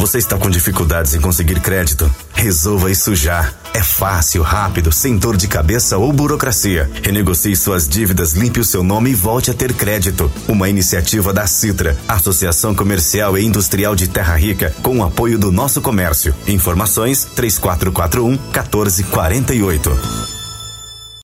Você está com dificuldades em conseguir crédito? Resolva isso já. É fácil, rápido, sem dor de cabeça ou burocracia. Renegocie suas dívidas, limpe o seu nome e volte a ter crédito. Uma iniciativa da Citra, Associação Comercial e Industrial de Terra Rica, com o apoio do nosso comércio. Informações 3441 1448.